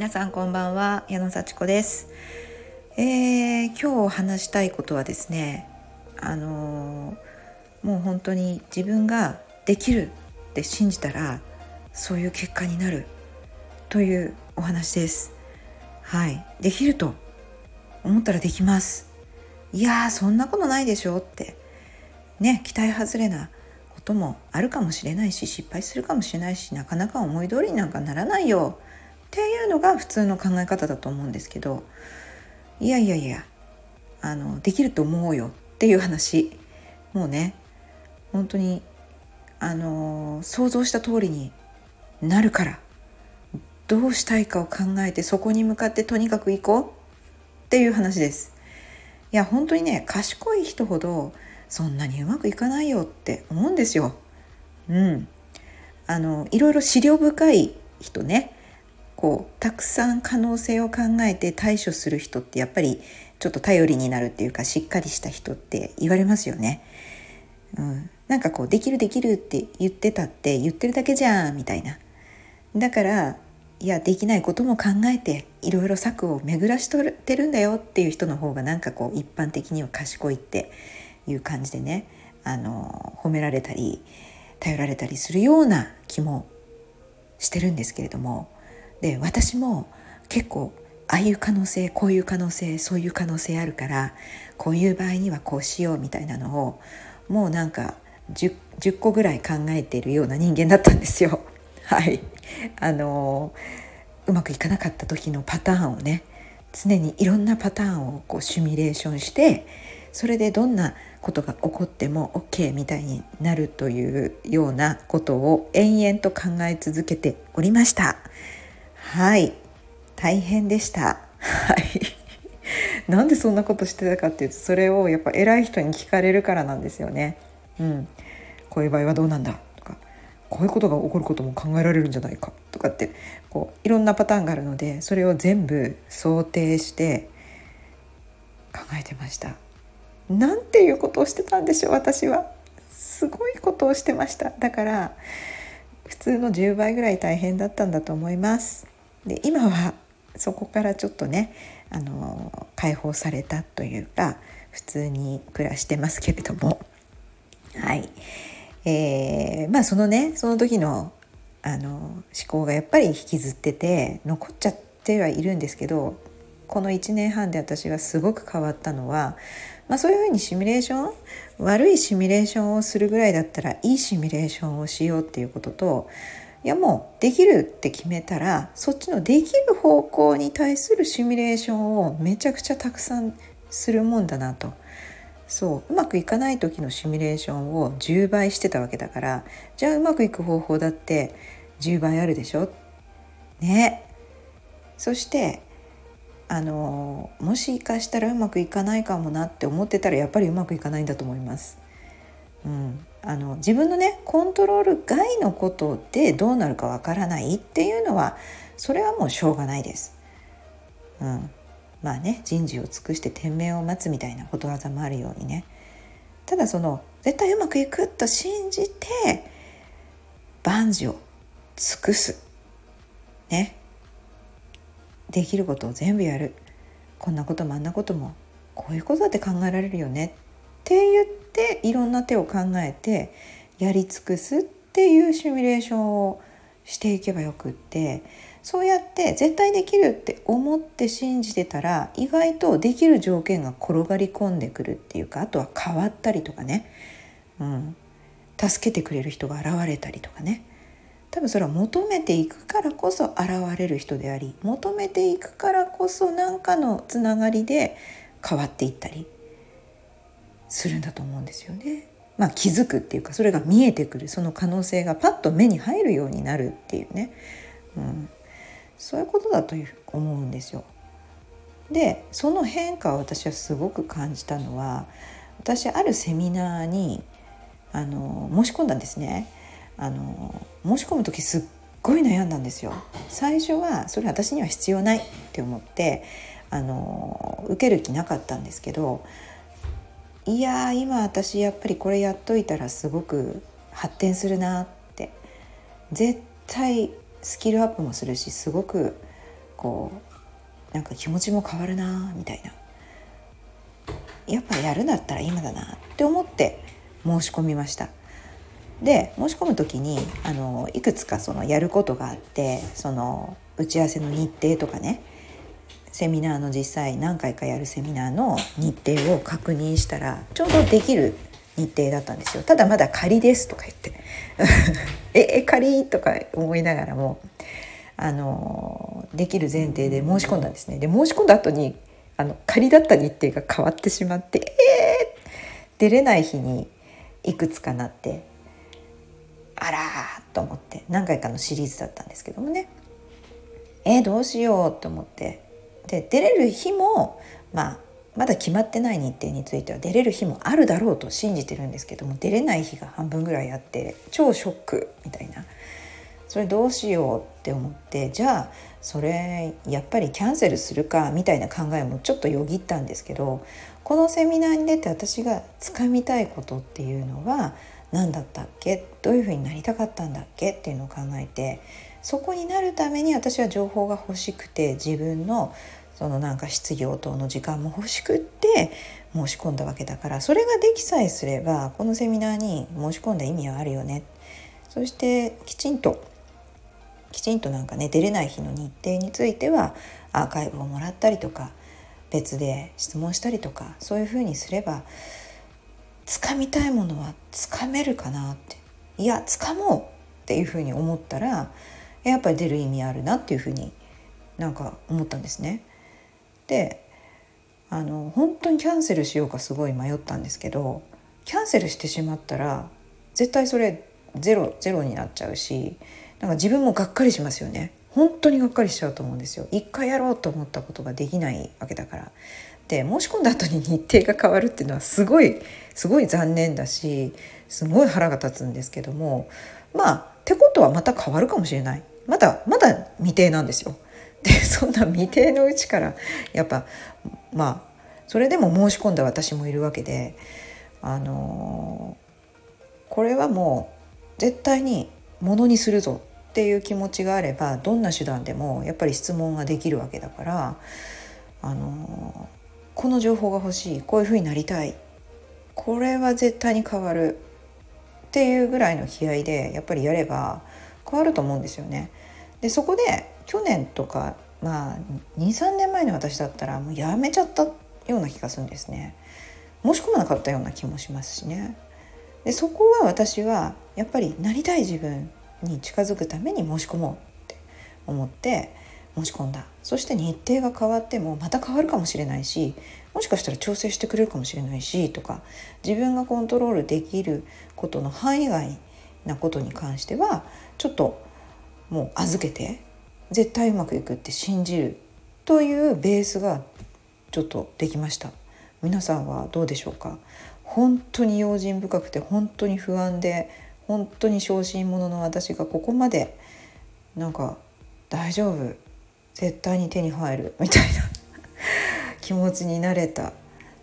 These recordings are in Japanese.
皆さんこんばんは矢野幸子です、えー、今日話したいことはですねあのー、もう本当に自分ができるって信じたらそういう結果になるというお話です。はい。できると思ったらできます。いやーそんなことないでしょって。ね期待外れなこともあるかもしれないし失敗するかもしれないしなかなか思い通りになんかならないよ。っていうのが普通の考え方だと思うんですけどいやいやいやあのできると思うよっていう話もうね本当にあの想像した通りになるからどうしたいかを考えてそこに向かってとにかく行こうっていう話です。いや本当にね賢い人ほどそんなにうまくいかないよって思うんですよ。うん。あのいろいろ資料深い人ねこうたくさん可能性を考えて対処する人ってやっぱりちょっと頼りになるっていうかしっかりした人って言われますよね。うん、なんかこうできるできるって言ってたって言ってるだけじゃんみたいな。だからいやできないことも考えていろいろ策を巡らしとってるんだよっていう人の方がなんかこう一般的には賢いっていう感じでねあの褒められたり頼られたりするような気もしてるんですけれどもで私も結構ああいう可能性こういう可能性そういう可能性あるからこういう場合にはこうしようみたいなのをもうなんか 10, 10個ぐらい考えているような人間だったんですよ。はいあのうまくいかなかった時のパターンをね常にいろんなパターンをこうシミュレーションしてそれでどんなことが起こっても OK みたいになるというようなことを延々と考え続けておりましたはい。大変でした。はい。なんでそんなことしてたかっていうとそれをやっぱ偉い人に聞かれるからなんですよね。うん。こういう場合はどうなんだ？とかこういうことが起こることも考えられるんじゃないか？とかってこういろんなパターンがあるのでそれを全部想定して考えてました。なんていうことをしてたんでしょう私は。すごいことをしてました。だから普通の10倍ぐらい大変だったんだと思います。で今はそこからちょっとねあの解放されたというか普通に暮らしてますけれども。はい。えー、まあそのねその時のあの思考がやっぱり引きずってて残っちゃってはいるんですけどこの1年半で私がすごく変わったのは、まあ、そういうふうにシミュレーション悪いシミュレーションをするぐらいだったらいいシミュレーションをしようっていうことといやもうできるって決めたらそっちのできる方向に対するシミュレーションをめちゃくちゃたくさんするもんだなと。そううまくいかない時のシミュレーションを10倍してたわけだからじゃあうまくいく方法だって10倍あるでしょ？ねそしてあのもし生かしたらうまくいかないかもなって思ってたらやっぱりうまくいかないんだと思います。うん、あの自分のねコントロール外のことでどうなるかわからないっていうのはそれはもうしょうがないです。うん、まあね人事を尽くして天命を待つみたいなことわざもあるようにね。ただその絶対うまくいくと信じて万事を尽くす。ね。できることを全部やる。こんなこともあんなこともこういうことだって考えられるよね。って言っていろんな手を考えてやり尽くすっていうシミュレーションをしていけばよくってそうやって絶対できるって思って信じてたら意外とできる条件が転がり込んでくるっていうかあとは変わったりとかね、うん、助けてくれる人が現れたりとかね。多分それは求めていくからこそ現れる人であり求めていくからこそ何かのつながりで変わっていったり。するんだと思うんですよね。まあ、気づくっていうかそれが見えてくるその可能性がパッと目に入るようになるっていうね、うん、そういうことだという思うんですよ。でその変化を私はすごく感じたのは私あるセミナーにあの申し込んだんですね。あの申し込む時すっごい悩んだんですよ最初はそれ私には必要ないって思ってあの受ける気なかったんですけどいや今私やっぱりこれやっといたらすごく発展するなって。絶対スキルアップもするしすごくこうなんか気持ちも変わるなみたいな。やっぱやるんだったら今だなって思って申し込みました。で申し込む時にあのいくつかそのやることがあってその打ち合わせの日程とかね。セミナーの実際何回かやるセミナーの日程を確認したらちょうどできる日程だったんですよ。ただまだ仮ですとか言って。ええ仮とか思いながらもあのできる前提で申し込んだんですね。で申し込んだ後にあの仮だった日程が変わってしまってえー、出れない日にいくつかなってあらと思って何回かのシリーズだったんですけどもね。えー、どうしようと思ってで出れる日もまあまだ決まってない日程については出れる日もあるだろうと信じてるんですけども出れない日が半分ぐらいあって超ショックみたいな。それどうしようって思ってじゃあそれやっぱりキャンセルするかみたいな考えもちょっとよぎったんですけどこのセミナーに出て私がつかみたいことっていうのは何だったっけ？どういうふうになりたかったんだっけ？っていうのを考えてそこになるために私は情報が欲しくて自分のそのなんか質疑応答の時間も欲しくって申し込んだわけだからそれができさえすればこのセミナーに申し込んだ意味はあるよねそしてきちんときちんとなんかね出れない日の日程についてはアーカイブをもらったりとか別で質問したりとかそういうふうにすればつかみたいものはつかめるかなっていやつかもうっていうふうに思ったらやっぱり出る意味あるなっていうふうになんか思ったんですね。であの本当にキャンセルしようかすごい迷ったんですけどキャンセルしてしまったら絶対それゼロゼロになっちゃうしなんか自分もがっかりしますよね。本当にがっかりしちゃうと思うんですよ。一回やろうと思ったことができないわけだから。で申し込んだ後に日程が変わるっていうのはすごいすごい残念だしすごい腹が立つんですけどもまあってことはまた変わるかもしれない。まだまだ未定なんですよ。で そんな未定のうちからやっぱまあそれでも申し込んだ私もいるわけであのー、これはもう絶対にものにするぞっていう気持ちがあればどんな手段でもやっぱり質問ができるわけだからあのこの情報が欲しいこういうふうになりたいこれは絶対に変わるっていうぐらいの気合でやっぱりやれば変わると思うんですよね。でそこで去年とかまあ23年前の私だったらもうやめちゃったような気がするんですね。申し込まなかったような気もしますしね。でそこは私はやっぱりなりたい自分に近づくために申し込もうって思って申し込んだそして日程が変わってもまた変わるかもしれないしもしかしたら調整してくれるかもしれないしとか自分がコントロールできることの範囲外なことに関してはちょっともう預けて絶対うまくいくって信じるというベースがちょっとできました。皆さんはどうでしょうか？本当に用心深くて本当に不安で本当に小心者の私がここまでなんか大丈夫？絶対に手に入る？みたいな 気持ちになれた。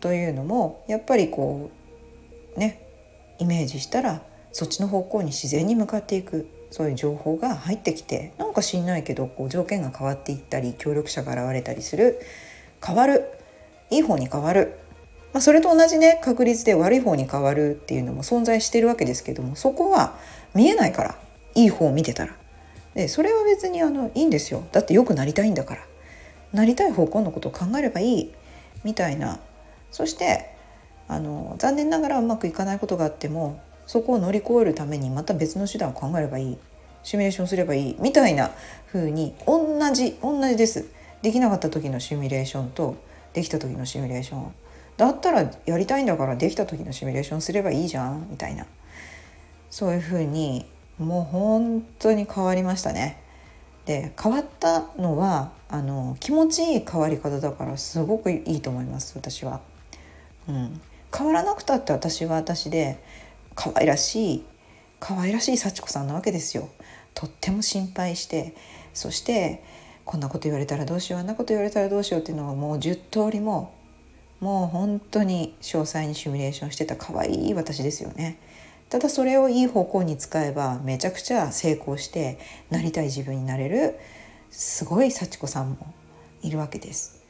というのもやっぱりこうねイメージしたらそっちの方向に自然に向かっていく。そういう情報が入ってきてなんか知んないけどこう条件が変わっていったり協力者が現れたりする変わる。いい方に変わる。まあ、それと同じね確率で悪い方に変わるっていうのも存在してるわけですけどもそこは見えないからいい方を見てたら。でそれは別にあのいいんですよ。だってよくなりたいんだから。なりたい方向のことを考えればいいみたいな。そしてあの残念ながらうまくいかないことがあってもそこを乗り越えるためにまた別の手段を考えればいい。シミュレーションすればいい。みたいな風に同じ同じです。できなかった時のシミュレーション。とできた時のシミュレーションだったらやりたいんだからできた時のシミュレーションすればいいじゃん。みたいな。そういうふうにもう本当に変わりましたね。で変わったのはあの気持ちいい変わり方だからすごくいいと思います私は。うん、変わらなくたって私は私で可愛らしい可愛らしい幸子さんなわけですよ。とっても心配してそしてこんなこと言われたらどうしようあんなこと言われたらどうしようっていうのをもう10通りももう本当に詳細にシミュレーションしてた可愛い私ですよね。ただそれをいい方向に使えばめちゃくちゃ成功してなりたい自分になれるすごい幸子さんもいるわけです。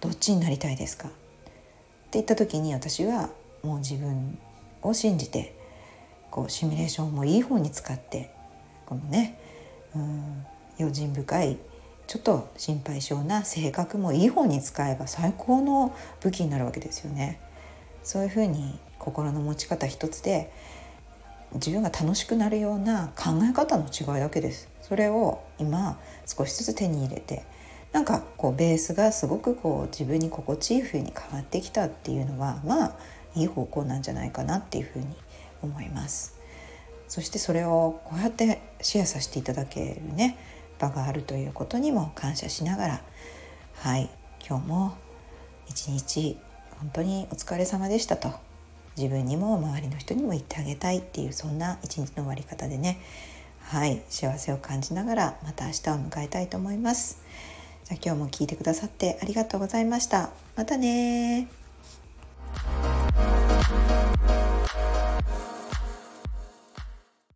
どっちになりたいですか？って言った時に私はもう自分を信じてこうシミュレーションもいい方に使ってこのねうん用心深いちょっと心配性な性格もいい方に使えば最高の武器になるわけですよね。そういうふうに心の持ち方一つで自分が楽しくなるような考え方の違いだけです。それを今少しずつ手に入れてなんかこうベースがすごくこう自分に心地いい風に変わってきたっていうのはまあいい方向なんじゃないかなっていうふうに思います。そしてそれをこうやってシェアさせていただけるね場があるということにも感謝しながらはい今日も一日本当にお疲れ様でしたと自分にも周りの人にも言ってあげたいっていうそんな一日の終わり方でねはい幸せを感じながらまた明日を迎えたいと思います。じゃ今日も聞いてくださってありがとうございました。またね